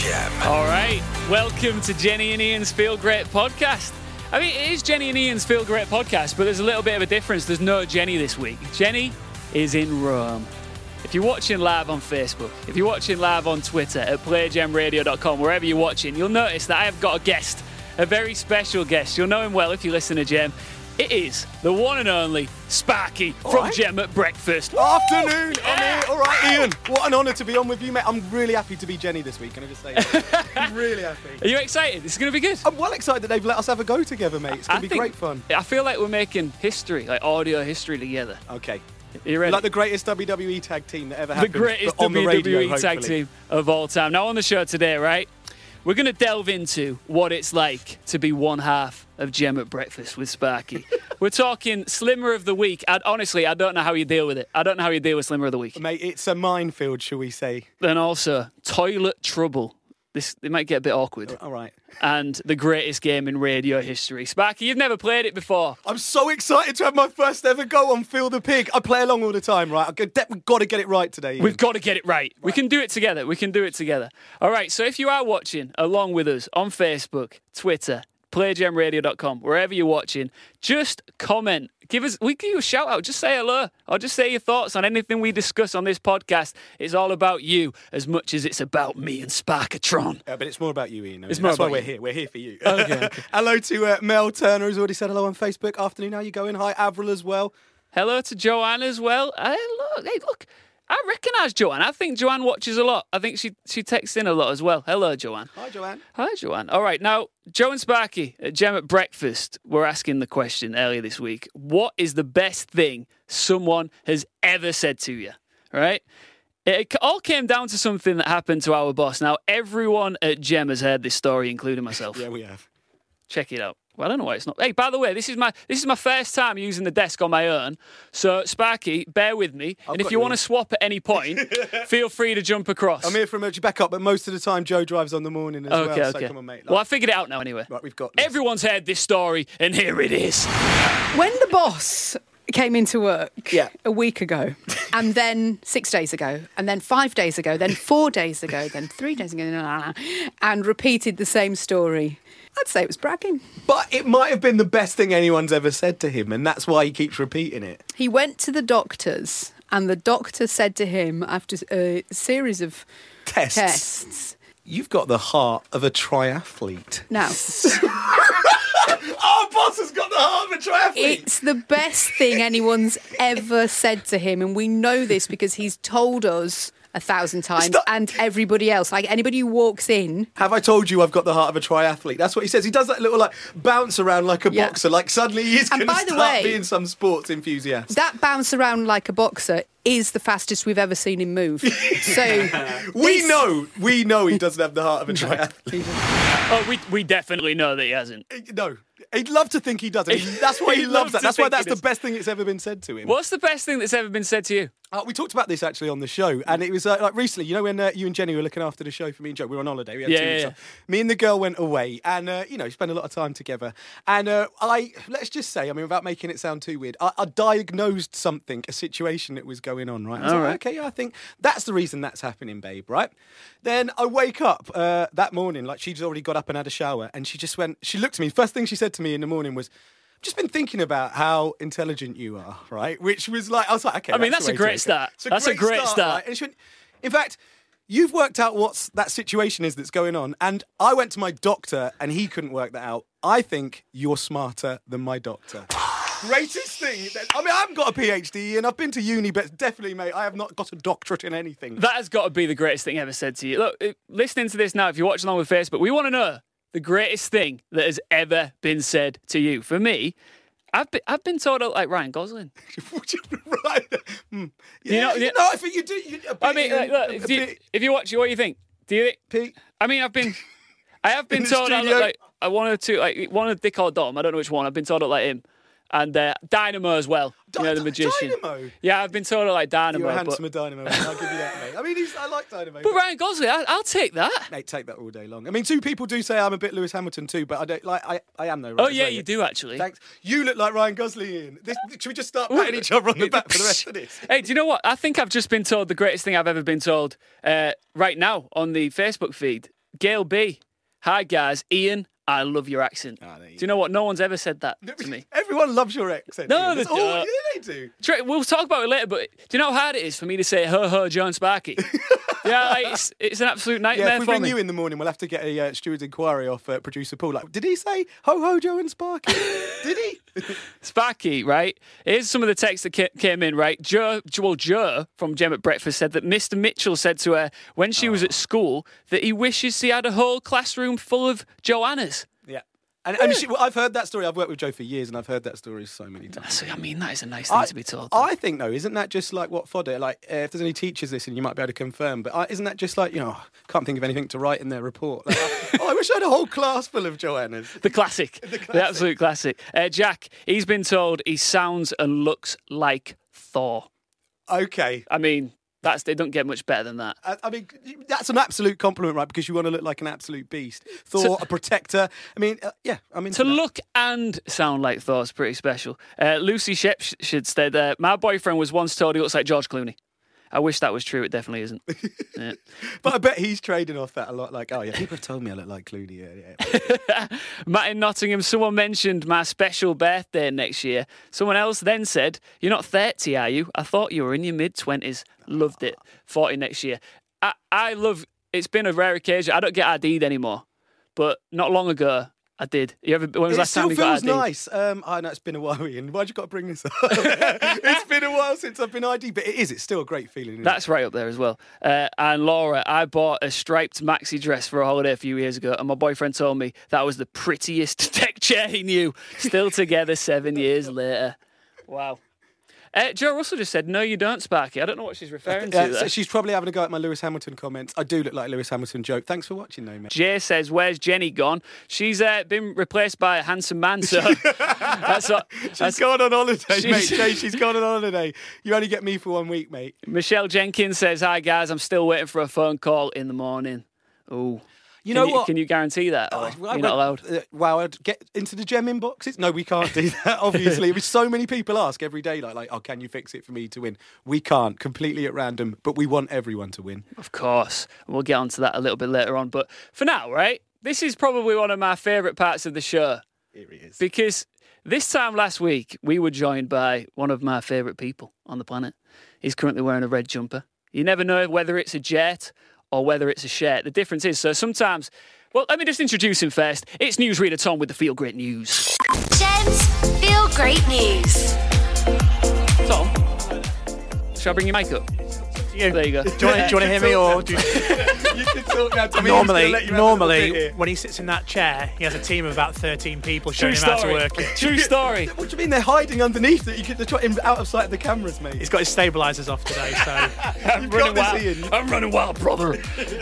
Gem. All right, welcome to Jenny and Ian's Feel Great podcast. I mean, it is Jenny and Ian's Feel Great podcast, but there's a little bit of a difference. There's no Jenny this week. Jenny is in Rome. If you're watching live on Facebook, if you're watching live on Twitter at playgemradio.com, wherever you're watching, you'll notice that I have got a guest, a very special guest. You'll know him well if you listen to Gem. It is the one and only Sparky from right. Gem at Breakfast. Afternoon, I'm here. All right, Ian. What an honour to be on with you, mate. I'm really happy to be Jenny this week. Can I just say that? I'm really happy. Are you excited? This is going to be good. I'm well excited that they've let us have a go together, mate. It's going to be great fun. I feel like we're making history, like audio history together. Okay. You ready? Like the greatest WWE tag team that ever happened. the greatest on the WWE radio, tag team of all time. Now, on the show today, right, we're going to delve into what it's like to be one half of Gem at Breakfast with Sparky. we're talking Slimmer of the Week. I, honestly, I don't know how you deal with it. I don't know how you deal with Slimmer of the Week. Mate, it's a minefield, shall we say. Then also, Toilet Trouble. This It might get a bit awkward. All right. And the greatest game in radio history. Sparky, you've never played it before. I'm so excited to have my first ever go on Feel the Pig. I play along all the time, right? We've got to get it right today. Ian. We've got to get it right. We can do it together. We can do it together. All right. So if you are watching along with us on Facebook, Twitter, playgemradio.com, wherever you're watching, just comment. Give us, we give you a shout out. Just say hello or just say your thoughts on anything we discuss on this podcast. It's all about you as much as it's about me and Sparkatron. Yeah, but it's more about you, Ian. It's That's more why about we're here. We're here for you. Okay, okay. hello to uh, Mel Turner, who's already said hello on Facebook. Afternoon, how you going? Hi, Avril as well. Hello to Joanne as well. Hey, look, hey, look. I recognise Joanne. I think Joanne watches a lot. I think she she texts in a lot as well. Hello, Joanne. Hi, Joanne. Hi, Joanne. All right, now, Joe and Sparky at Gem at Breakfast were asking the question earlier this week what is the best thing someone has ever said to you? Right? It all came down to something that happened to our boss. Now, everyone at Gem has heard this story, including myself. Yeah, we have. Check it out. Well, I don't know why it's not. Hey, by the way, this is my this is my first time using the desk on my own. So, Sparky, bear with me. and if you you, want to swap at any point, feel free to jump across. I'm here for emergency backup, but most of the time Joe drives on the morning as Okay, well. okay. So come on, mate. well, I figured it out now anyway. right, we've got this. Everyone's heard this story, and here it is. When the boss came into work Yeah. a week ago, and then six days ago, and then five days ago, then four days ago, then three days ago, and repeated the same story, I'd say it was bragging. But it might have been the best thing anyone's ever said to him, and that's why he keeps repeating it. He went to the doctors, and the doctor said to him after a series of Tests. tests, You've got the heart of a triathlete. now. Our boss has got the heart of a triathlete. It's the best thing anyone's ever said to him, and we know this because he's told us a thousand times, Stop. and everybody else. Like anybody who walks in, Have I told you I've got the heart of a triathlete? That's what he says. He does that little like bounce around like a Yeah. boxer. Like suddenly he's And going to start way- being some sports enthusiast. that bounce around like a boxer is the fastest we've ever seen him move. So we this- know, we know he doesn't have the heart of a triathlete. Oh, we, we definitely know that he hasn't. Uh, no, he'd love to think he does. it. That's why he, He'd loves that. That's why that's the best thing that's ever been said to him. What's the best thing that's ever been said to you? Uh, we talked about this actually on the show, and it was uh, like recently. You know when uh, you and Jenny were looking after the show for me and Joe. We were on holiday. We had Yeah, two yeah, yeah. Me and the girl went away, and uh, you know spent a lot of time together. And uh, I let's just say, I mean, without making it sound too weird, I, I diagnosed something, a situation that was going on. Right? I was All like, right. Okay, yeah, I think that's the reason that's happening, babe. Right? Then I wake up uh, that morning, like she'd already got up and had a shower, and she just went. She looked at me. First thing she said to me in the morning was. Just been thinking about how intelligent you are, right? Which was like, I was like, okay. I mean, that's the a great start. It's That's a great start. she went, in fact, you've worked out what that situation is that's going on, and I went to my doctor, and he couldn't work that out. I think you're smarter than my doctor. Greatest thing. That, I mean, I haven't got a PhD, and I've been to uni, but definitely, mate, I have not got a doctorate in anything. That has got to be the greatest thing ever said to you. Look, listening to this now, if you're watching along with Facebook, we want to know the greatest thing that has ever been said to you. For me, I've been, I've been told like Ryan Gosling. right? Hmm. Yeah, You know- you know, I think you do. You, I mean, like, look, if you, bit- if you watch it, what do you think? Do you think? Pete. I mean, I've been, I have been told I look like I wanted to like one of Dick or Dom. I don't know which one. I've been told I look like him, and uh, Dynamo as well. Di- you know, the magician. Dynamo? Yeah, I've been told I like Dynamo. You're a but, handsomer dynamo. I'll give you that, mate. I mean, he's, I like dynamo. but Ryan Gosling, I, I'll take that. Mate, take that all day long. I mean, two people do say I'm a bit Lewis Hamilton too, but I don't like. I, I am though. Right, Oh yeah, you do actually. Thanks. You look like Ryan Gosling. Ian. This, should we just start patting each other on the back for the rest of this? Hey, do you know what? I think I've just been told the greatest thing I've ever been told uh, right now on the Facebook feed. Gail B. Hi guys, Ian. I love your accent. Ah, there you do you know what? No one's ever said that to me. Everyone loves your accent. No, they all- yeah, they do. We'll talk about it later, but do you know how hard it is for me to say ho ho John Sparky? yeah, like, it's, it's an absolute Yeah, nightmare if we for bring me. you in the morning, we'll have to get a uh, steward's inquiry off uh, producer Paul. Like, did he say ho ho Joe and Sparky? did he? Sparky, right? Here's some of the text that came in, right? Joe, well, Joe from Gem at Breakfast said that Mr. Mitchell said to her when she was at school that he wishes he had a whole classroom full of Joannas. And, and she, I've heard that story. I've worked with Joe for years, and I've heard that story so many times. So, I mean, that is a nice thing I, to be told. I think though, isn't that just like what fodder? Like, uh, if there's any teachers listening, you might be able to confirm. But uh, isn't that just like you know, can't think of anything to write in their report? Like, oh, I wish I had a whole class full of Joannas. The classic. the absolute classic. Uh, Jack, he's been told he sounds and looks like Thor. Okay, I mean, that's they don't get much better than that. I, I mean that's an absolute compliment, right? Because you want to look like an absolute beast. Thor, a protector. I mean, uh, yeah, I mean To look and sound like Thor's pretty special. Uh, Lucy Shep should said, uh, "My boyfriend was once told he looks like George Clooney." I wish that was true. It definitely isn't. Yeah. But I bet he's trading off that a lot. Like, oh yeah, people have told me I look like Clooney. Yeah, yeah. Matt in Nottingham, someone mentioned my special birthday next year. Someone else then said, You're not 30, are you? I thought you were in your mid 20s. Loved it. 40 next year. I, I love it's been a rare occasion. I don't get ID'd anymore, but not long ago, I did. You ever, when was It last time you got nice. Um, I know it's been a while, Ian. Why'd you got to bring this up? it's been a while since I've been ID, but it is. It's still a great feeling. That's right up there as well. Uh, and Laura, I bought a striped maxi dress for a holiday a few years ago, and my boyfriend told me that was the prettiest deck chair he knew. Still together seven years later. Wow. Uh, Joe Russell just said, "No, you don't, Sparky." I don't know what she's referring to. Yeah, so she's probably having a go at my Lewis Hamilton comments. I do look like a Lewis Hamilton joke. Thanks for watching, though, mate. Jay says, "Where's Jenny gone? She's uh, been replaced by a handsome man." So that's what. She's That's, gone on holiday, mate. Jay, she's gone on holiday. You only get me for one week, mate. Michelle Jenkins says, "Hi guys, I'm still waiting for a phone call in the morning." Oh, You can know what? Can you guarantee that? Oh, I you're went- not allowed. Uh, wow, I'd get into the gem inboxes. No, we can't do that. Obviously, Which so many people ask every day, like, like, oh, can you fix it for me to win? We can't, completely at random. But we want everyone to win. Of course. We'll get onto that a little bit later on. But for now, right, this is probably one of my favourite parts of the show Here it is. because this time last week, we were joined by one of my favourite people on the planet. He's currently wearing a red jumper. You never know whether it's a jet or whether it's a shirt. The difference is, so sometimes, well, let me just introduce him first. It's newsreader Tom with the Feel Great News. Gem's Feel Great News. Tom, shall I bring your mic up? You. There you go. Do you want to hear me or do you, you can talk now. Tommy. normally? Let you have a little bit Normally, when he sits in that chair, he has a team of about thirteen people showing True him how to work it. True story. What do you mean they're hiding underneath it? You could, they're trying out of sight of the cameras, mate. He's got his stabilisers off today, so I'm You've got running this, wild. Ian. I'm running wild, brother.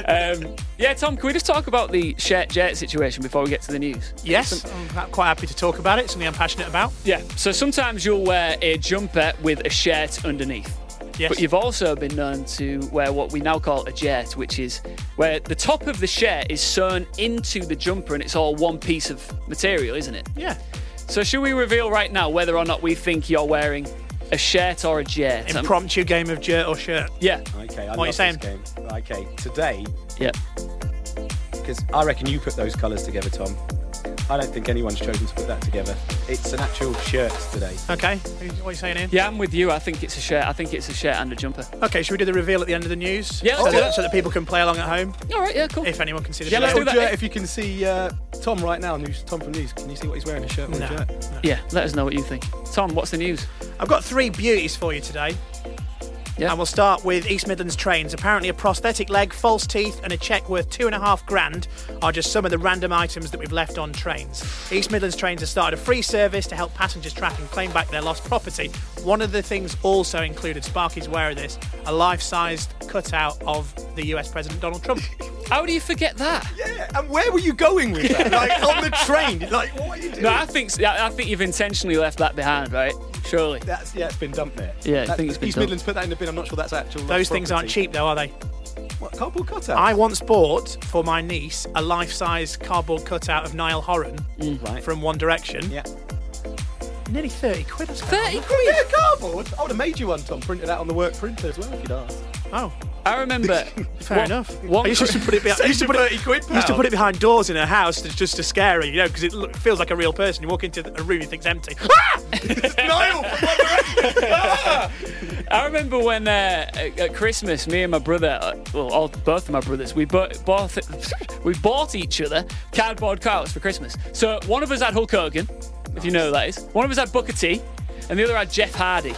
um, yeah, Tom, can we just talk about the Jet Jet situation before we get to the news? yes, I'm quite happy to talk about it. Something I'm passionate about. Yeah. So sometimes you'll wear a jumper with a shirt underneath. Yes. But you've also been known to wear what we now call a jet, which is where the top of the shirt is sewn into the jumper and it's all one piece of material, isn't it? yeah. So should we reveal right now whether or not we think you're wearing a shirt or a jet? Um, Impromptu game of jet or shirt. yeah. Okay, I What are you saying? This game. Okay, today, Yeah. because I reckon you put those colours together, Tom. I don't think anyone's chosen to put that together. It's an actual shirt today. Okay. What are you saying, Ian? Yeah, I'm with you. I think it's a shirt. I think it's a shirt and a jumper. Okay, should we do the reveal at the end of the news? Yeah, so, let's do that, that. so that people can play along at home, All right. Yeah. Cool. if anyone can see the Yeah, let's do that. Shirt, if you can see uh, Tom right now, news, Tom from News, can you see what he's wearing? A shirt or No. a shirt? Yeah. Let us know what you think. Tom, what's the news? I've got three beauties for you today. Yeah. And we'll start with East Midlands Trains. Apparently, a prosthetic leg, false teeth, and a cheque worth two and a half grand are just some of the random items that we've left on trains. East Midlands Trains has started a free service to help passengers track and claim back their lost property. One of the things also included, Sparky's aware of this, a life sized cutout of the US President Donald Trump. How do you forget that? Yeah, and where were you going with that? like on the train? Like, what are you doing? No, I think I I think you've intentionally left that behind, right? Surely. That's yeah, it's been dumped there. Yeah, I think it's been East dumped. Midlands put that in the bin. I'm not sure that's actual. Those things aren't cheap, though, are they? What cardboard cutout? I once bought for my niece a life size cardboard cutout of Niall Horan mm. right. from One Direction. yeah. Nearly 30 quid, I spent. Thirty Quid? Yeah, cardboard. I would have made you one, Tom. Printed out on the work printer as well if you'd asked. Oh, I remember. Fair one- enough. One I used to put it behind. Used to put it, quid, used to put it behind doors in a house to, just to scare her, you know, because it look, feels like a real person. You walk into a room, you think it's empty. Ah! Niall Ah! I remember when uh, at Christmas, me and my brother, uh, well, all, both of my brothers, we bought, bought we bought each other cardboard cutouts for Christmas. So one of us had Hulk Hogan, if you know who that is. One of us had Booker T, and the other had Jeff Hardy.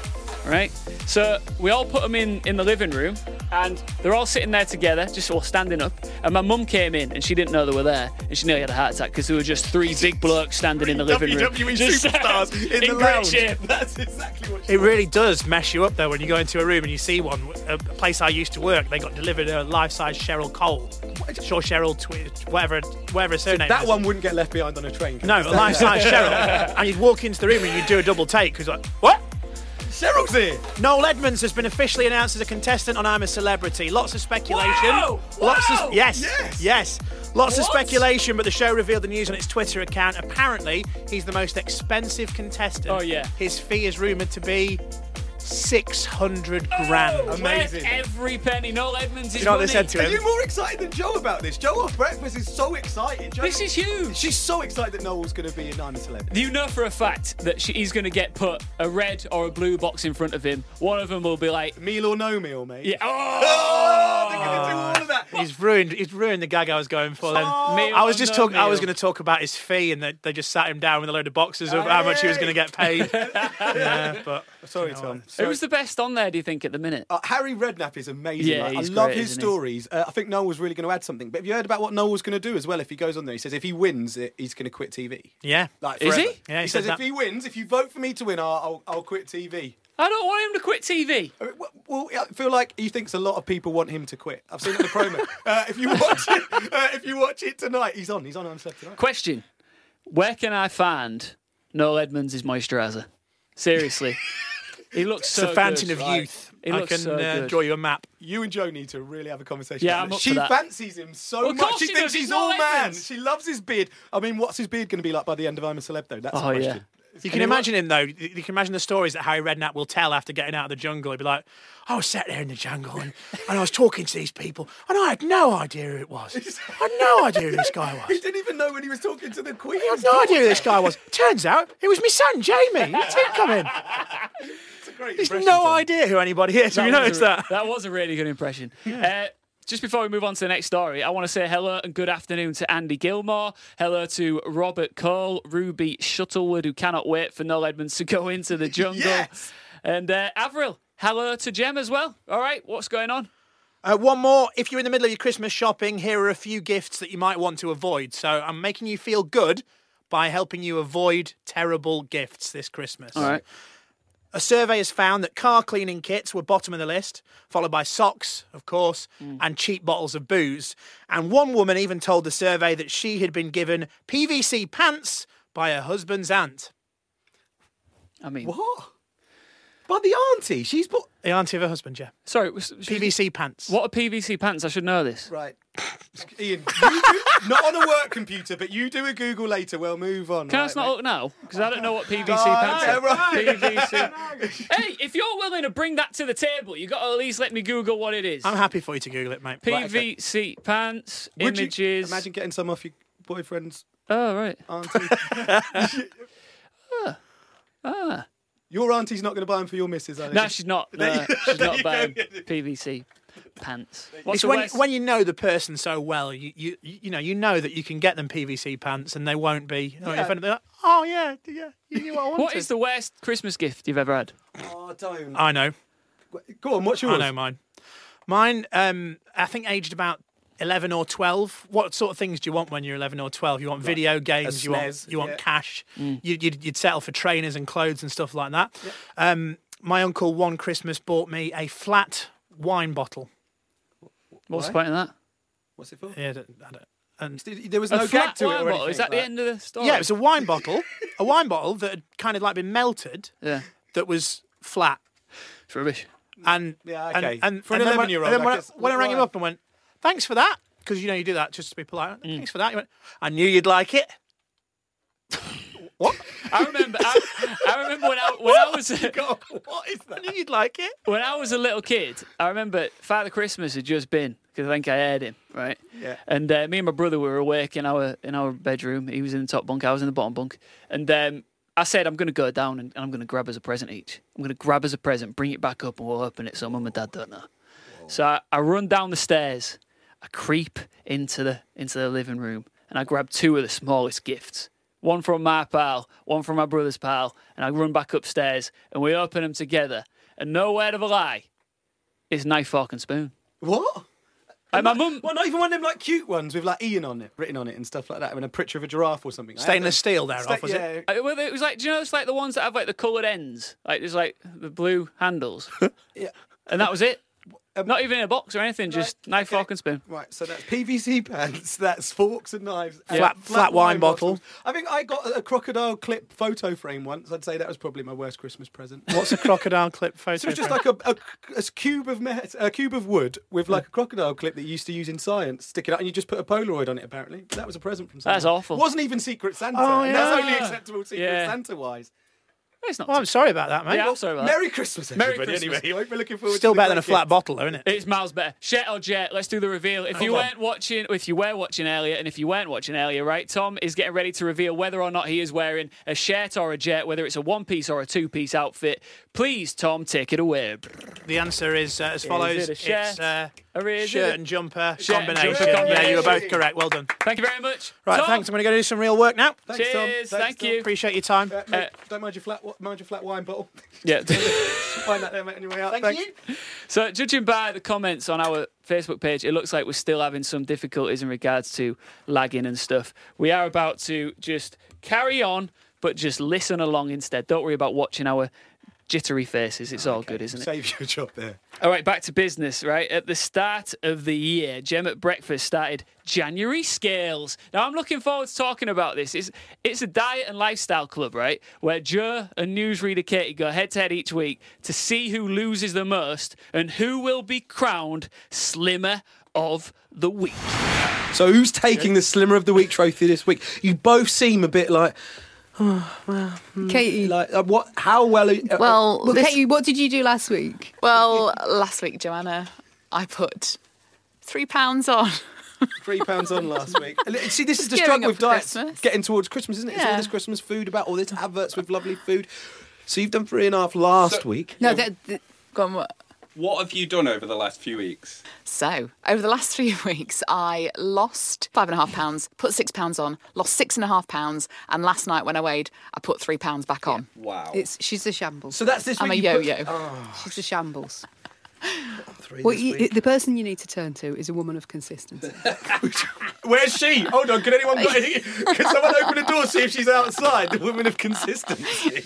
Right. So we all put them in in the living room, and they're all sitting there together, just all standing up. And my mum came in, and she didn't know they were there, and she nearly had a heart attack because there were just three big blokes standing in the living room, WWE just superstars in, the great lounge. shape. That's exactly what she It really does mess you up though when you go into a room and you see one. A place I used to work, they got delivered a life-size Cheryl Cole, sure Cheryl, Twi- whatever, whatever her surname. That is. one wouldn't get left behind on a train. No, a life-size Cheryl, and you'd walk into the room and you'd do a double take because like, what? Cheryl's here. Noel Edmonds has been officially announced as a contestant on I'm a Celebrity. Lots of speculation. Wow! Lots Wow! of yes, Yes! yes. Lots of speculation, but the show revealed the news on its Twitter account. Apparently, he's the most expensive contestant. Oh, yeah. His fee is rumored to be six hundred grand. Amazing. Worth every penny. Noel Edmonds is You know what they money. said to Are you more excited than Joe about this? Joe off breakfast is so excited. Joe, This is huge. She's so excited that Noel's going to be in I'm a Celebrity. You know for a fact that she, he's going to get put a red or a blue box in front of him. One of them will be like, Meal or no meal, mate. yeah, Oh, they're oh, going to do all of that. He's ruined. He's ruined the gag I was going for. Then Oh, Meal I was or just no talking. I was meal? going to talk about his fee, and they, they just sat him down with a load of boxes of how much he was going to get paid. yeah, but Sorry, Tom. Who's the best on there? Do you think at the minute? Uh, Harry Redknapp is amazing. Yeah, right? I he's love great, his isn't he? stories. Uh, I think Noel was really going to add something. But have you heard about what Noel was going to do as well if he goes on there? He says if he wins, it, he's going to quit TV. yeah, Like Is forever. he? Yeah, he he said says if he wins, if you vote for me to win, I'll, I'll, I'll quit TV. I don't want him to quit TV. I mean, w- Well, I feel like he thinks a lot of people want him to quit. I've seen it in the promo. uh, if you watch it, uh, if you watch it tonight, he's on. He's on. I'm set tonight. Question: Where can I find Noel Edmonds' moisturiser? Seriously, he looks it's so a fountain good. of right. youth. He I looks can so uh, draw you a map. You and Joe need to really have a conversation. Yeah, I'm up She for that. fancies him so Well, much. She she thinks does. he's He's all Noel man. She loves his beard. I mean, what's his beard going to be like by the end of I'm a Celeb, though? That's Oh, the yeah. Question. You can imagine him though. You can imagine the stories that Harry Redknapp will tell after getting out of the jungle. He'd be like, "I was sat there in the jungle and, and I was talking to these people, and I had no idea who it was. I had no idea who this guy was. He didn't even know when he was talking to the Queen. I had no idea who this guy was. Turns out it was my son Jamie. He did come in. It's a great He's no idea who anybody is. Have you noticed a, that? That was a really good impression. Uh, just before we move on to the next story, I want to say hello and good afternoon to Andy Gilmore. Hello to Robert Cole, Ruby Shuttlewood, who cannot wait for Noel Edmonds to go into the jungle. Yes. And uh, Avril, hello to Jem as well. All right, what's going on? Uh, one more. If you're in the middle of your Christmas shopping, here are a few gifts that you might want to avoid. So I'm making you feel good by helping you avoid terrible gifts this Christmas. All right. A survey has found that car cleaning kits were bottom of the list, followed by socks, of course, mm. and cheap bottles of booze. And one woman even told the survey that she had been given PVC pants by her husband's aunt. I mean, What? By the auntie. She's put. The auntie of her husband, yeah. sorry, was- was- PVC pants. What are PVC pants? I should know this. Right. Ian, you do, not on a work computer, but you do a Google later. We'll move on. Can I right, just not mate? look now? Because I don't know what PVC Oh, pants yeah, are. right. PVC. hey, if you're willing to bring that to the table, you got to at least let me Google what it is. I'm happy for you to Google it, mate. Right, okay. PVC pants, Would you images. imagine getting some off your boyfriend's Oh, right. auntie? Ah. Your auntie's not going to buy them for your missus, are they? No, she's not. No, she's not buying PVC pants. What's It's the when, worst? when you know the person so well, you, you you know you know that you can get them PVC pants and they won't be. Yeah. If they're like, oh yeah, yeah, you knew what I wanted. What is the worst Christmas gift you've ever had? Oh, don't. I know. Go on, what's yours? I know mine. Mine, um, I think aged about 11 or 12. What sort of things do you want when you're 11 or 12? You want video games, you want, you want yeah. cash, you, you'd, you'd settle for trainers and clothes and stuff like that. Um, my uncle one Christmas bought me a flat wine bottle. What's Why? the point of that? What's it for? Yeah, I don't, I don't, and There was A no flat gag to it wine or bottle. anything. Is that the like- end of the story? yeah, it was a wine bottle, a wine bottle that had kind of like been melted, Yeah, that was flat. it's rubbish. And Yeah, and- okay. And, For an and then when- 11-year-old, and then I when, guess, when I rang him up and went, "Thanks for that," because you know you do that just to be polite. Thanks for that. He went, "I knew you'd like it." What? I remember. I, I remember when I when I was God, what is that? I knew you'd like it. when I was a little kid. I remember Father Christmas had just been because I think I heard him right. Yeah. And uh, me and my brother were awake in our in our bedroom. He was in the top bunk. I was in the bottom bunk. And um, I said, I'm going to go down and, and I'm going to grab us a present each. I'm going to grab us a present, bring it back up, and we'll open it so mum and dad don't know. So I, I run down the stairs. I creep into the into the living room, and I grab two of the smallest gifts. One from my pal, one from my brother's pal, and I run back upstairs, and we open them together. And no word of a lie, it's knife, fork, and spoon. What? Like my mum, Well, not even one of them like cute ones with like Ian on it, written on it and stuff like that. I mean, a picture of a giraffe or something. Stainless steel there, Sta- off, was it? yeah, Uh, well, it was like, do you know, it's like the ones that have like the coloured ends, like there's like the blue handles, Yeah. and that was it. Not even in a box or anything, just knife, okay. fork, and spoon. Right, so that's PVC pans, that's forks and knives, and Flat- flat wine bottle. bottles. I think I got a crocodile clip photo frame once. I'd say that was probably my worst Christmas present. What's a crocodile clip photo? So it's just frame? like a, a, a cube of met, a cube of wood with like a crocodile clip that you used to use in science, stick it out, and you just put a Polaroid on it. Apparently, that was a present from someone. That's awful. It Wasn't even Secret Santa. Oh, and That's only acceptable Secret Yeah. Santa wise. It's not. Oh, I'm sorry about that, mate. yeah, I'm sorry about that. Merry Christmas, Merry everybody. Christmas. Anyway, I hope we're looking forward. Still to the better than a flat bottle, though, isn't it? It's miles better. Shet or jet? Let's do the reveal. If you on. weren't watching, if you were watching earlier, and if you weren't watching earlier, right? Tom is getting ready to reveal whether or not he is wearing a shirt or a jet, whether it's a one-piece or a two-piece outfit. Please, Tom, take it away. The answer is uh, as follows: it a shirt? It's uh, Or is shirt it- and jumper Shirt and combination. Yeah, you were both correct. Well done. Thank you very much. Right, Tom, thanks. I'm going to go do some real work now. Thanks, Tom. Thanks, Thank Tom. you. Appreciate your time. Uh, mate, Uh, don't mind your flat, mind your flat wine bottle. Yeah. Find that there, mate. Anyway, out. Thank Thanks. you. So, judging by the comments on our Facebook page, it looks like we're still having some difficulties in regards to lagging and stuff. We are about to just carry on, but just listen along instead. Don't worry about watching our jittery faces. It's ah, all good, isn't it? Save your job there. All right, back to business, right? At the start of the year, Gem at Breakfast started January Scales. Now, I'm looking forward to talking about this. It's, it's a diet and lifestyle club, right? Where Joe and newsreader Katie go head to head each week to see who loses the most and who will be crowned Slimmer of the Week. So who's taking the Slimmer of the Week trophy this week? You both seem a bit like, Katie. like uh, what? How well? Are, uh, Well, well, this- Katie, what did you do last week? well, last week, Joanna, I put three pounds on. Three pounds on last week. uh, See, this is the struggle with for diets. Christmas. Getting towards Christmas, isn't it? It's all this Christmas food about all this adverts with lovely food. So you've done three and a half last week. No, that, that- Go on, what? What have you done over the last few weeks? So, over the last three weeks, I lost five and a half pounds, put six pounds on, lost six and a half pounds, and last night when I weighed, I put three pounds back on. Wow. it's she's a shambles. So that's this I'm a week. you put- yo-yo. Oh. she's a shambles. Three Well, this you, week. the person you need to turn to is a woman of consistency. Where's she? Hold on. Can anyone got any? Can someone open the door see if she's outside? The woman of consistency.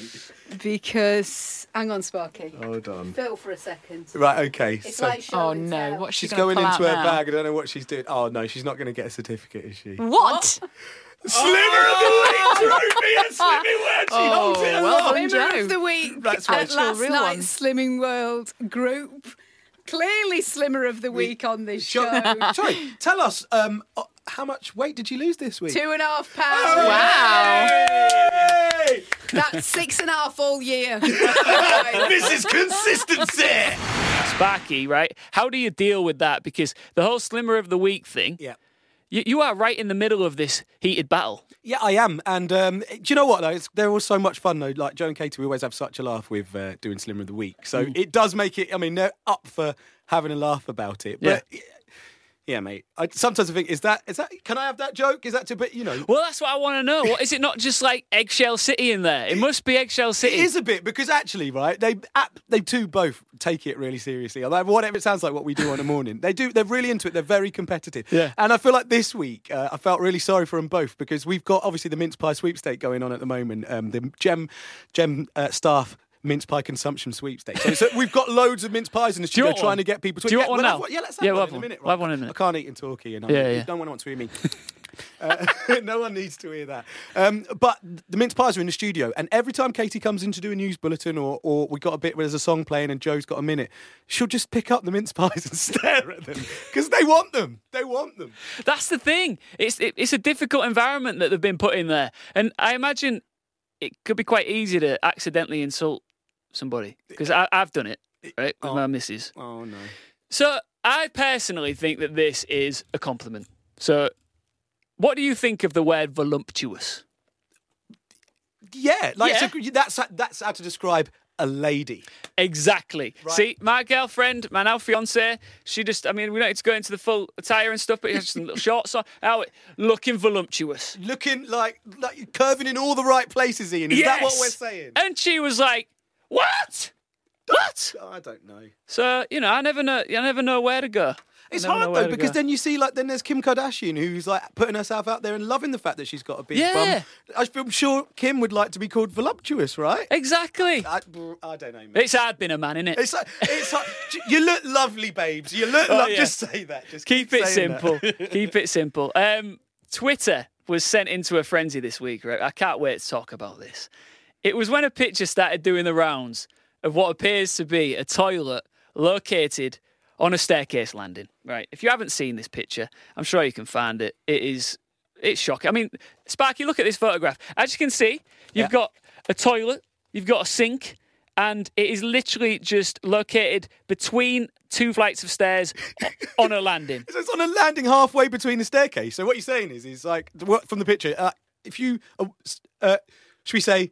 Because, hang on, Sparky. Hold on. Phil for a second. Right. Okay. It's so like Oh no, tell. what's she she's gonna going pull into her now? bag. I don't know what she's doing. Oh no, she's not going to get a certificate, is she? What? Slimmer of the week trophy and slimming world. She Oh, holds it well aloft. done, Slimmer Joe. of the week That's at right. last Real night's Slimming World group. Clearly, Slimmer of the week on this show. Sorry, tell us um, how much weight did you lose this week? Two and a half pounds. Wow. Hey! That's six and a half all year. This is consistency. Sparky, right? How do you deal with that? Because the whole Slimmer of the Week thing, Yeah. you, you are right in the middle of this heated battle. Yeah, I am. And um, do you know what, though? It's, they're all so much fun, though. Like Joe and Katie, we always have such a laugh with uh, doing Slimmer of the Week. So it does make it, I mean, they're up for having a laugh about it. But yeah, mate. I sometimes I think, is that, is that, can I have that joke? Is that too bit, you know? Well, that's what I want to know. What is it not just like Eggshell City in there? It must be Eggshell City. It is a bit because actually, right? They they two both take it really seriously. Although whatever it sounds like, what we do on a morning, they do. They're really into it. They're very competitive. Yeah. And I feel like this week, uh, I felt really sorry for them both because we've got obviously the mince pie sweepstake going on at the moment. Um, the gem gem uh, staff. Mince pie consumption sweepstake. So, so we've got loads of mince pies in the studio want one? trying to get people to. Do you yeah, one we'll now? have Yeah, let's have Yeah, one we'll in have a one. minute. We'll have one in a minute. I can't eat in talkie, and Yeah, yeah. no one wants to hear me. Uh, no one needs to hear that. Um, but the mince pies are in the studio, and every time Katie comes in to do a news bulletin, or or we got a bit where there's a song playing and Joe's got a minute, she'll just pick up the mince pies and stare at them because they want them. They want them. That's the thing. It's it, it's a difficult environment that they've been put in there, and I imagine it could be quite easy to accidentally insult somebody because I've done it right with my oh. missus. Oh no. So I personally think that this is a compliment. So, what do you think of the word voluptuous? Yeah, like Yeah. That's that's how to describe a lady. Exactly. See, my girlfriend, my now fiance, she just, I mean, we don't need to go into the full attire and stuff, but just some little shorts on. Oh, looking voluptuous. Looking like like curving in all the right places, Ian. Is that what we're saying? And she was like, what? What? I don't know. So, you know, I never know, I never know where to go. It's hard though because then you see like then there's Kim Kardashian who's like putting herself out there and loving the fact that she's got a big Yeah. bum. I'm sure Kim would like to be called voluptuous, right? Exactly. I, I don't know. Man. It's hard being a man, innit? It's like, it's like, you look lovely, babes. You look. Oh, lo- yeah. Just say that. Just Keep it saying that. simple. Keep it simple. Um, Twitter was sent into a frenzy this week, right? I can't wait to talk about this. It was when a picture started doing the rounds of what appears to be a toilet located on a staircase landing, right? If you haven't seen this picture, I'm sure you can find it. It is it's shocking. I mean, Sparky, look at this photograph. As you can see, you've Yeah. got a toilet, you've got a sink, and it is literally just located between two flights of stairs on a landing. So it's on a landing halfway between the staircase. So what you're saying is, is like from the picture. Uh, if you, uh, uh, should we say,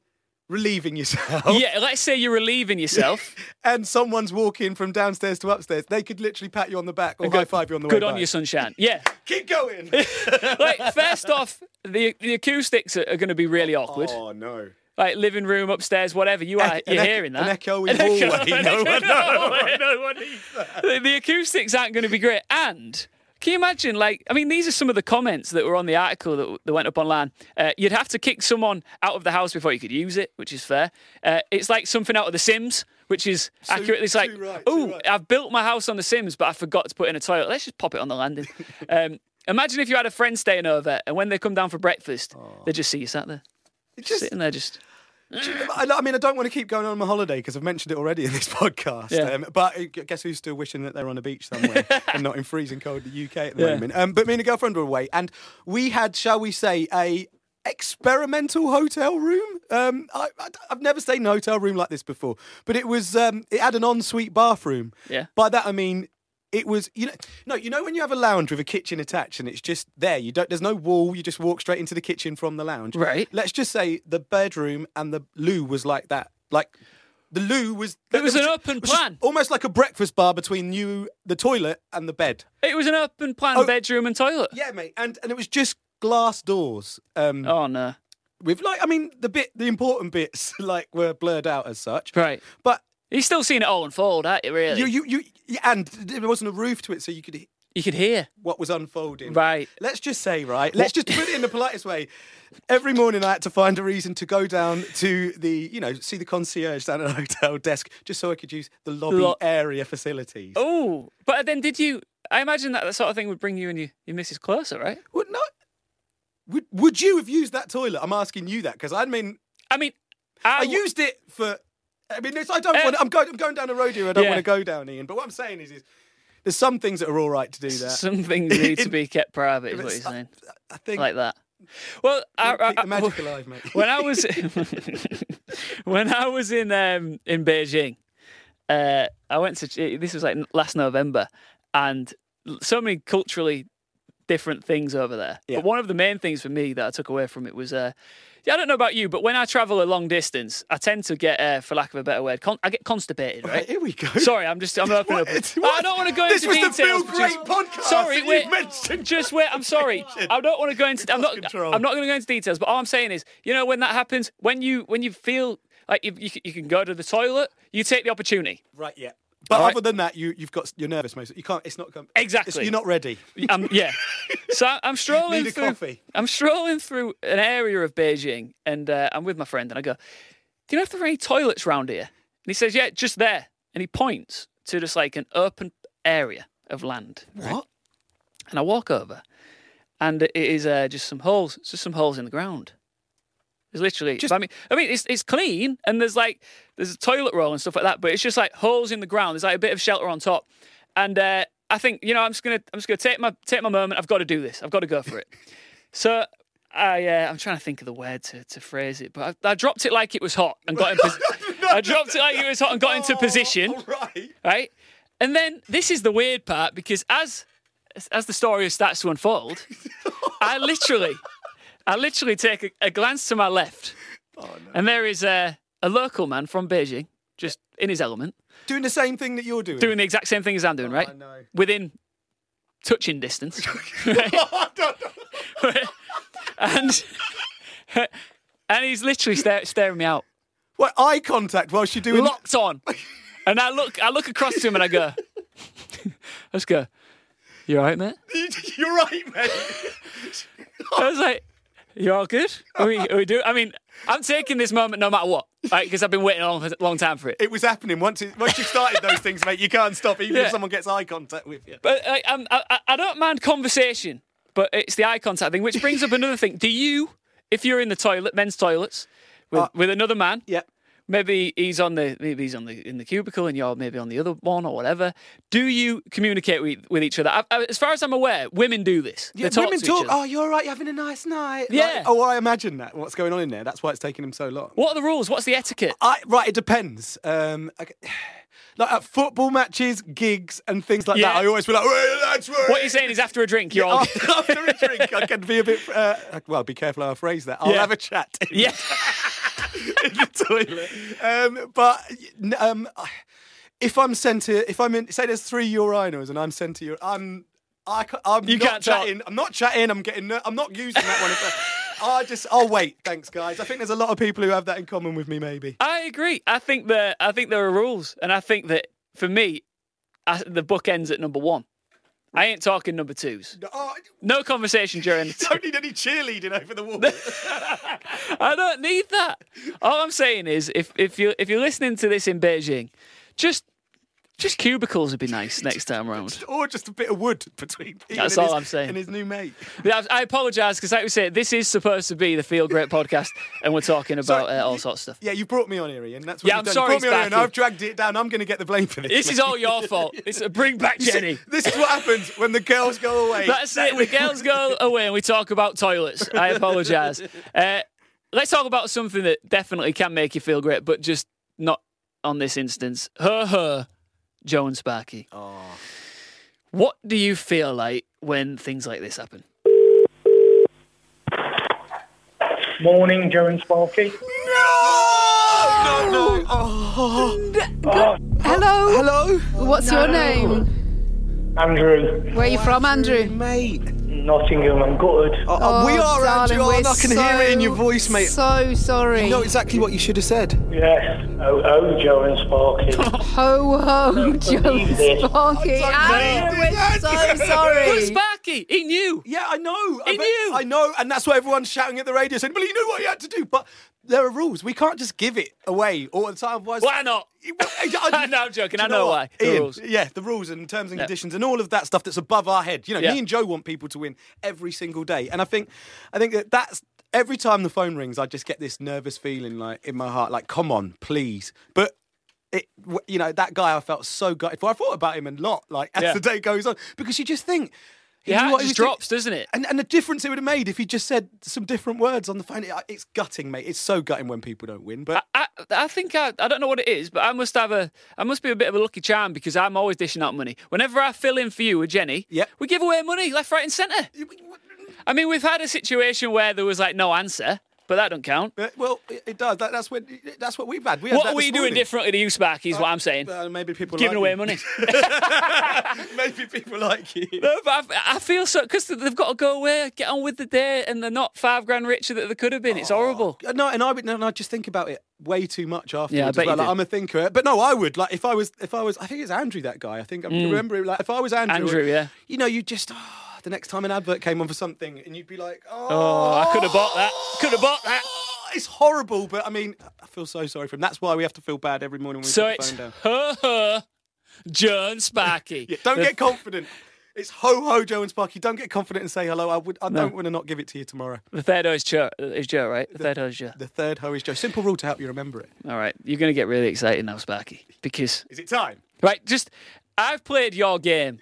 relieving yourself, Yeah, let's say you're relieving yourself. and someone's walking from downstairs to upstairs, they could literally pat you on the back or Go- high five you on the Good way Good on back. you, sunshine. Yeah. Keep going. like, first off, the the acoustics are, are going to be really oh, awkward. oh no. Like living room, upstairs, whatever. You are, you're hearing that. an An echo- hallway. No echo- one- no one- no one needs that. The, the acoustics aren't going to be great. And can you imagine? Like, I mean, these are some of the comments that were on the article that, that went up online. Uh, you'd have to kick someone out of the house before you could use it, which is fair. Uh, it's like something out of The Sims, which is accurate. It's like, right, oh, right." I've built my house on The Sims, but I forgot to put in a toilet. Let's just pop it on the landing. um, imagine if you had a friend staying over, and when they come down for breakfast, they just see you sat there, just, sitting there, just. I, mean, I don't want to keep going on my holiday because I've mentioned it already in this podcast. Yeah. Um, but I guess who's still wishing that they're on a beach somewhere and not in freezing cold the UK at the Yeah. moment? Um, but me and a girlfriend were away, and we had, shall we say, a experimental hotel room. Um, I, I, I've never stayed in a hotel room like this before, but it was um, it had an ensuite bathroom. Yeah. By that I mean. It was you know no you know when you have a lounge with a kitchen attached and it's just there you don't there's no wall you just walk straight into the kitchen from the lounge Right. let's just say the bedroom and the loo was like that. Like the loo was. It was an open was plan. almost like a breakfast bar between you, the toilet, and the bed. It was an open plan Oh. bedroom and toilet. Yeah, mate, and and it was just glass doors. Um, Oh no. with like, I mean, the bit, the important bits, like were blurred out as such. Right. But You've still seen it all unfold, haven't you? Really? you, you, you, and there wasn't a roof to it, so you could hear You could hear. what was unfolding. Right. Let's just say, right. Let's just put it in the politest way. Every morning, I had to find a reason to go down to the, you know, see the concierge down at a hotel desk, just so I could use the lobby Lo- area facilities. Oh, but then did you? I imagine that that sort of thing would bring you and your, your missus closer, right? Would not. Would Would you have used that toilet? I'm asking you that because I mean, I mean, I, I, used it for. I mean, I don't Uh, want. I'm going. I'm going down a road here. I don't Yeah. want to go down, Ian. But what I'm saying is, is there's some things that are all right to do that. some things need to be kept private, is what you're saying, I think like that. Well, I, I, I- magic alive, mate. when I was when I was in um, in Beijing, uh, I went to this was like last November, and so many culturally different things over there. Yeah. But one of the main things for me that I took away from it was. Uh, I don't know about you, but when I travel a long distance, I tend to get, uh, for lack of a better word, con- I get constipated, right? Right, here we go. Sorry, I'm just I'm opening up. I don't want to go This into was the details. Feel Great podcast Sorry, wait. mentioned. Just wait. I'm sorry. I don't want to go into. I'm not. control. I'm not going to go into details. But all I'm saying is, you know, when that happens, when you when you feel like you, you, you can go to the toilet, you take the opportunity. Right, yeah. But All right. other than that, you you've got you're nervous most. You can't. It's not com- Exactly. it's- you're not ready. Um, yeah. So I'm strolling Need a through. coffee. I'm strolling through an area of Beijing, and uh, I'm with my friend, and I go, "Do you know if there are any toilets around here?" And he says, "Yeah, just there." And he points to just like an open area of land. right? What? And I walk over, and it is uh, just some holes. It's just some holes in the ground. There's literally. Just- I mean, I mean, it's it's clean, and there's like there's a toilet roll and stuff like that, but it's just like holes in the ground. There's like a bit of shelter on top, and uh, I think you know I'm just gonna I'm just gonna take my take my moment. I've got to do this. I've got to go for it. so I, uh, I'm trying to think of the word to, to phrase it, but I, I dropped it like it was hot and got in. Pos- I dropped it like it was hot and got into position. Right. right? And then this is the weird part because as as the story starts to unfold, I literally, I literally take a, a glance to my left, oh, and there is a, a local man from Beijing, just in his element, Doing the same thing that you're doing. doing the exact same thing as I'm doing, oh, right? Oh, no. Within touching distance, right? and and he's literally stare, staring me out, What eye contact whilst you're doing? locked on. And I look, I look across to him and I go, just go, "You all right, mate?" You're right, mate. I was like, "You all good? Are we, are we do?" I mean, I'm taking this moment no matter what, right? Because I've been waiting a long, long time for it. It was happening once. It, once you started those things, mate. You can't stop, even Yeah. if someone gets eye contact with you. But like, I, I- I don't mind conversation, but it's the eye contact thing, which brings up another thing. Do you, if you're in the toilet, men's toilets, with, Uh, with another man, Yeah. Maybe he's on the maybe he's on the in the cubicle and you're maybe on the other one or whatever. Do you communicate with, with each other? I, I, as far as I'm aware, women do this. Yeah, talk women talk. Oh, you're all right. You're having a nice night. Yeah. Like, oh, I imagine that. What's going on in there? That's why it's taking him so long. What are the rules? What's the etiquette? I, right, it depends. Um. Like at football matches, gigs, and things like Yeah. that, I always feel like, "Well, that's right." What you're saying is after a drink, you're all. after, after a drink, I can be a bit. Uh, well, be careful how I phrase that. I'll Yeah. have a chat. Yeah. in the toilet. Um, but um, if I'm sent to, if I'm in, say there's three urinals and I'm sent to your, I'm, I, ca- I'm You not can't talk. chatting. I'm not chatting. I'm getting. I'm not using that one. If I, I just. Oh wait, thanks guys. I think there's a lot of people who have that in common with me. Maybe. I agree. I think that I think there are rules, and I think that for me, I, the book ends at number one. I ain't talking number twos. Oh, No conversation during the. don't need any cheerleading over the wall. I don't need that. All I'm saying is, if if you if you're listening to this in Beijing, just just cubicles would be nice next time round. or just a bit of wood between. Ian That's and all his- I'm saying. And his new mate. I I apologise because, like we said, this is supposed to be the Feel Great podcast, and we're talking about uh, all sorts of stuff. Yeah, you brought me on here, Ian. That's what Yeah, I'm done. sorry. You brought me on here, and I've dragged it down. I'm going to get the blame for this. This is all your fault. It's a bring back You see, Jenny. This is what happens when the girls go away. That's it. The girls go away and we talk about toilets. I apologise. Uh, let's talk about something that definitely can make you feel great, but just not on this instance. Her, her, Joe and Sparky. What do you feel like when things like this happen? Morning, Joe and Sparky. No, no. Oh. oh. Hello. Hello, What's your name? Andrew, Where are you from, Andrew? mate. Nottingham, I'm gutted. Oh, oh, we Oh, are, darling, oh, Andrew. We're I can hear it in your voice, mate. So sorry. You know exactly what you should have said. Yes. Oh, oh, Joe and Sparky. Ho ho, Joe believe this. Sparky. Andrew, we're so sorry. Sparky, he knew. Yeah, I know. He I, bet- knew. I know, and that's why everyone's shouting at the radio saying, "Well, he knew what he had to do." But there are rules. We can't just give it away all the time. Otherwise, Why not? I, No, I'm joking. I know what? why. The Ian, rules. Yeah, the rules and terms and Yeah. conditions and all of that stuff that's above our head. You know, Yeah. me and Joe want people to win every single day, and I think, I think that that's every time the phone rings, I just get this nervous feeling like in my heart, like, come on, please. But it, you know, that guy I felt so gutted for. I thought about him a lot, like as Yeah. the day goes on, because you just think. Yeah, it just was doing. drops, doesn't it? And, and the difference it would have made if he just said some different words on the phone. It, it's gutting, mate. It's so gutting when people don't win. But I, I think I, I don't know what it is, but I must have a I must be a bit of a lucky charm because I'm always dishing out money. Whenever I fill in for you with Jenny, Yep. we give away money left, right, and centre. I mean, we've had a situation where there was like no answer, but that don't count. Uh, well, it, it does. That, that's when that's what we've had. We had What are we doing differently to you, Sparky? Is what I'm saying. Uh, maybe people Giving like away you. money. maybe people like you. No, but I, I feel so because they've got to go away, get on with the day, and they're not five grand richer that they could have been. It's horrible. Uh, No, and I would, and I just think about it way too much afterwards. Yeah, I as bet you well. Like. I'm a thinker, but no, I would like if I was, if I was, I think it's Andrew that guy. I think I remember it. Like if I was Andrew, Mm. Andrew, yeah. You know, you just oh, the next time an advert came on for something, and you'd be like, oh, Oh, I could have bought that. Could have bought that. It's horrible, but I mean, I feel so sorry for him. That's why we have to feel bad every morning when we So put the it's phone down. her, her, John Sparky. Yeah, don't get confident. It's ho ho, Joe and Sparky. Don't get confident and say hello. I would. I No. don't want to not give it to you tomorrow. The third O is Joe, is Joe, right? The third O is Joe. The third ho is Joe. Simple rule to help you remember it. All right, you're going to get really excited now, Sparky, because Is it time? right, just I've played your game,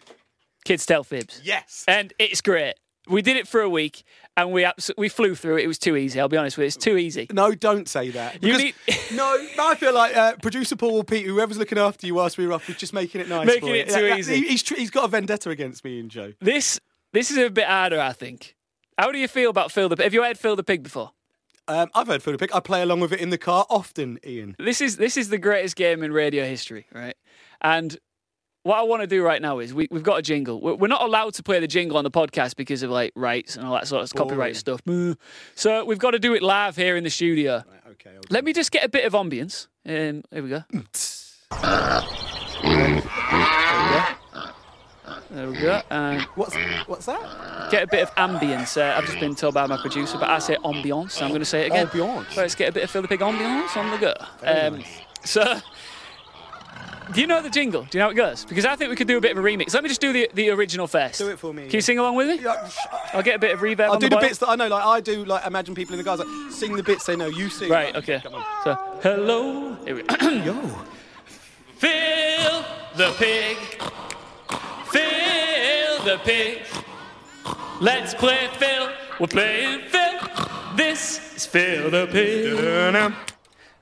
Kids Tell Fibs, Yes. and it's great. we did it for a week, and we abs- we flew through it. It was too easy. I'll be honest with you, it's too easy. No, don't say that. You need- no, I feel like uh, producer Paul or Pete, whoever's looking after you whilst we were off, was just making it nice. Making for it you. too Yeah, easy. he- he's, he's got a vendetta against me and Joe. This this is a bit harder, I think. How do you feel about Phil the? Have you heard Phil the Pig before? Um, I've heard Phil the Pig. I play along with it in the car often, Ian. This is this is the greatest game in radio history, right? And what I want to do right now is we, we've got a jingle. We're, we're not allowed to play the jingle on the podcast because of like rights and all that sort of Boring. copyright stuff. So we've got to do it live here in the studio. Okay. I'll- Let me just get a bit of ambience. Um, here we go. There we go. And What's what's that? get a bit of ambience. Uh, I've just been told by my producer, but I say ambience. So I'm going to say it again. Ambiance. Let's get a bit of Phil the Pig ambience on the go. Um, nice. So, do you know the jingle? Do you know how it goes? Because I think we could do a bit of a remix. Let me just do the, the original first. Do it for me. Can you sing along with me? Yeah, I'll get a bit of reverb. I'll do the boil. bits that I know. Like I do. Like imagine people in the cars like sing the bits they know. You sing. Right. Okay. Come on. So, hello. Here we go. Yo. Phil the pig. Phil the pig. Let's play Phil. We're playing Phil. This is Phil the pig.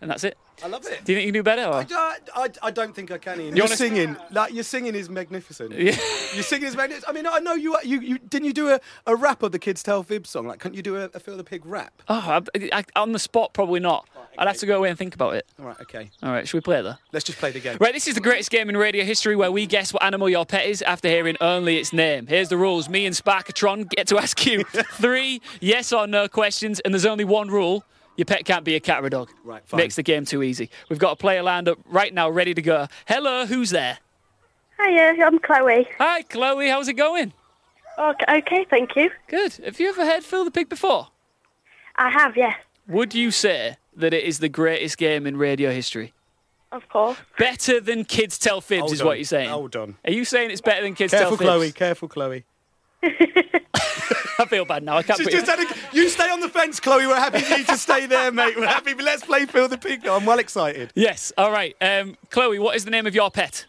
And that's it. I love it. Do you think you can do better? Or? I, I, I don't think I can. Ian. You Your wanna- singing, like your singing, is magnificent. Yeah. Your singing is magnificent. I mean, I know you. You, you didn't you do a, a rap of the Kids Tell Fib song? Like, can't you do a, a Phil the Pig rap? Oh, I, I, on the spot, probably not. I'd have to go away and think about it. All right. Okay. All right, should we play it though? Let's just play the game. Right, this is the greatest game in radio history where we guess what animal your pet is after hearing only its name. Here's the rules. Me and Sparkatron get to ask you three yes or no questions, and there's only one rule. Your pet can't be a cat or a dog. Right, fine. Makes the game too easy. We've got a player lined up right now, ready to go. Hello, who's there? Hiya, I'm Chloe. Hi, Chloe. How's it going? Oh, okay, okay, thank you. Good. Have you ever heard Phil the Pig before? I have, yes, Would you say that it is the greatest game in radio history? of course. Better than Kids Tell Fibs Hold is on, what you're saying. hold on. Are you saying it's better than Kids Careful, Tell Fibs? Careful, Chloe. Careful, Chloe. I feel bad now. I can't Just, put just had a, you stay on the fence, Chloe. We're happy for you to stay there, mate. We're happy. But let's play Phil the Pig. now. I'm well excited. Yes. All right. Um, Chloe, what is the name of your pet?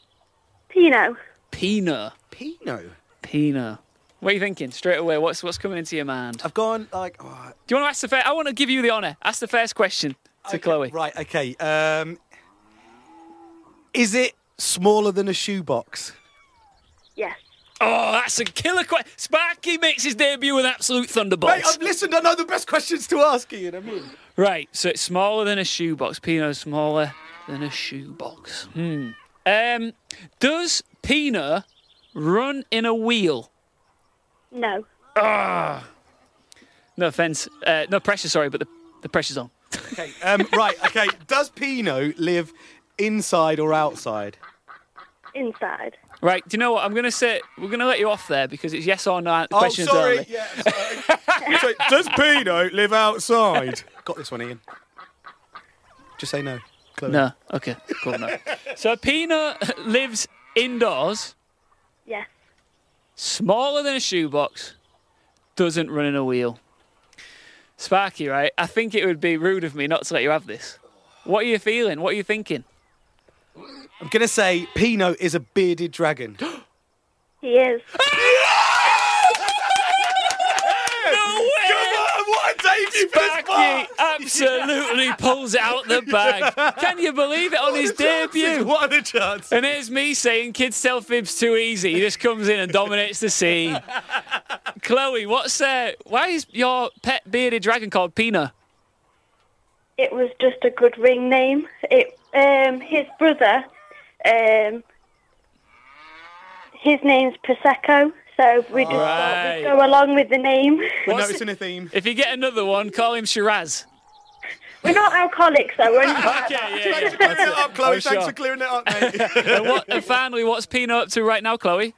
Pino. Pino. Pino. Pino. What are you thinking straight away? What's what's coming into your mind? I've gone like. Oh, Do you want to ask the first? I want to give you the honour. Ask the first question to okay, Chloe. Right. Okay. Um, is it smaller than a shoebox? Yes. Oh, that's a killer question. Sparky makes his debut with absolute thunderbolts. Mate, I've listened. I know the best questions to ask Ian. I mean, Right, so it's smaller than a shoebox. Pinot's smaller than a shoebox. Hmm. Um, does Pinot run in a wheel? No. Ah. No offence, uh, no pressure. Sorry, but the the pressure's on. okay. Um, right. Okay. Does Pino live inside or outside? Inside. Right, do you know what? I'm gonna say we're gonna let you off there because it's yes or no Oh, questions sorry. only. Yeah. Sorry. Sorry, Does Pino live outside? Got this one, Ian. Just say no. Chloe. No. Okay. Cool. No. so Pino lives indoors, Yes. smaller than a shoebox, doesn't run in a wheel. Sparky, right? I think it would be rude of me not to let you have this. What are you feeling? What are you thinking? I'm gonna say Pino is a bearded dragon. He is. No way! Come on, what a debut for this Sparky part! absolutely pulls out the bag. Can you believe it on his What are the chances? debut? What are the chances? And here's me saying kids tell fibs too easy. He just comes in and dominates the scene. Chloe, what's uh, why is your pet bearded dragon called Pina? It was just a good ring name. It. Um. His brother. Um. His name's Prosecco, so we just thought Right. we'd go along with the name. We're What's noticing a theme. If you get another one, call him Shiraz. We're not alcoholics, though. We're not. Okay, yeah, yeah. Clearing it up, Chloe. Oh, Thanks sure. for clearing it up, mate. and, what, and finally, what's Pina up to right now, Chloe?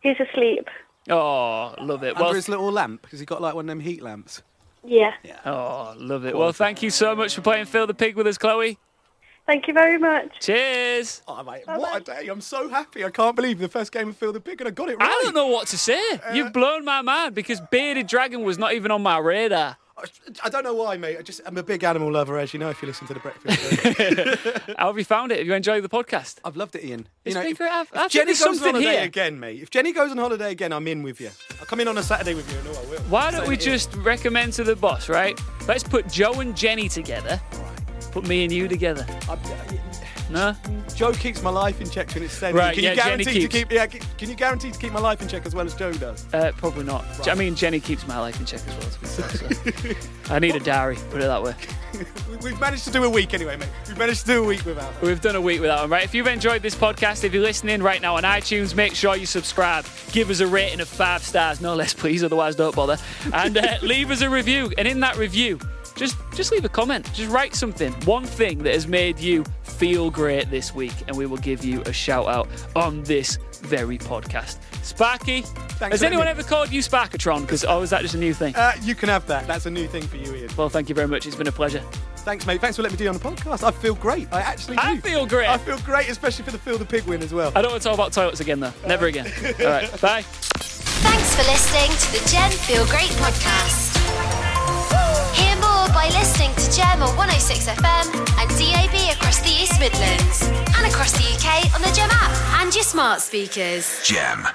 He's asleep. Oh, love it. Under Well, his little lamp, because he got like one of them heat lamps. Yeah. oh, love it. Well, thank you so much for playing Phil the Pig with us, Chloe. Thank you very much. Cheers. Oh, mate, what a day. I'm so happy. I can't believe the first game of Phil the Pig and I got it right. I don't know what to say. Uh, You've blown my mind because Bearded Dragon was not even on my radar. I don't know why, mate. I just I'm a big animal lover, as you know, if you listen to the breakfast. Show. How have you found it? Have you enjoyed the podcast? I've loved it, Ian. It's you know, been if, great. I've- if I think Jenny goes on something holiday here. again, mate. If Jenny goes on holiday again, I'm in with you. I'll come in on a Saturday with you. No, I will. Why don't Say we it here. just recommend to the boss, right? Let's put Joe and Jenny together. Put me and you together. I- No? Joe keeps my life in check when it's sending. Right, can yeah, you Jenny guarantee to keeps- keep? Yeah, can you guarantee to keep my life in check as well as Joe does? Uh, probably not. I mean, Jenny keeps my life in check as well. To be fair, so. I need a diary. Put it that way. We- We've managed to do a week anyway, mate. We've managed to do a week without. her. We've done a week without them, right? If you've enjoyed this podcast, if you're listening right now on iTunes, make sure you subscribe. Give us a rating of five stars, no less, please. Otherwise, don't bother. And uh, leave us a review. And in that review, just just leave a comment. Just write something. One thing that has made you feel great this week, and we will give you a shout out on this very podcast. Sparky, has anyone having ever called you Sparkatron? Because oh, is that just a new thing? Uh, you can have that. That's a new thing for you, Ian. Well, thank you very much. It's been a pleasure. Thanks, mate. Thanks for letting me do on the podcast. I feel great. I actually do. I feel great. I feel great, especially for the Phil the Pig win as well. I don't want to talk about toilets again, though. Never again. All right, bye. Thanks for listening to the Gem Feel Great podcast. By listening to Gem on 106 FM and DAB across the East Midlands and across the UK on the Gem app and your smart speakers. Gem.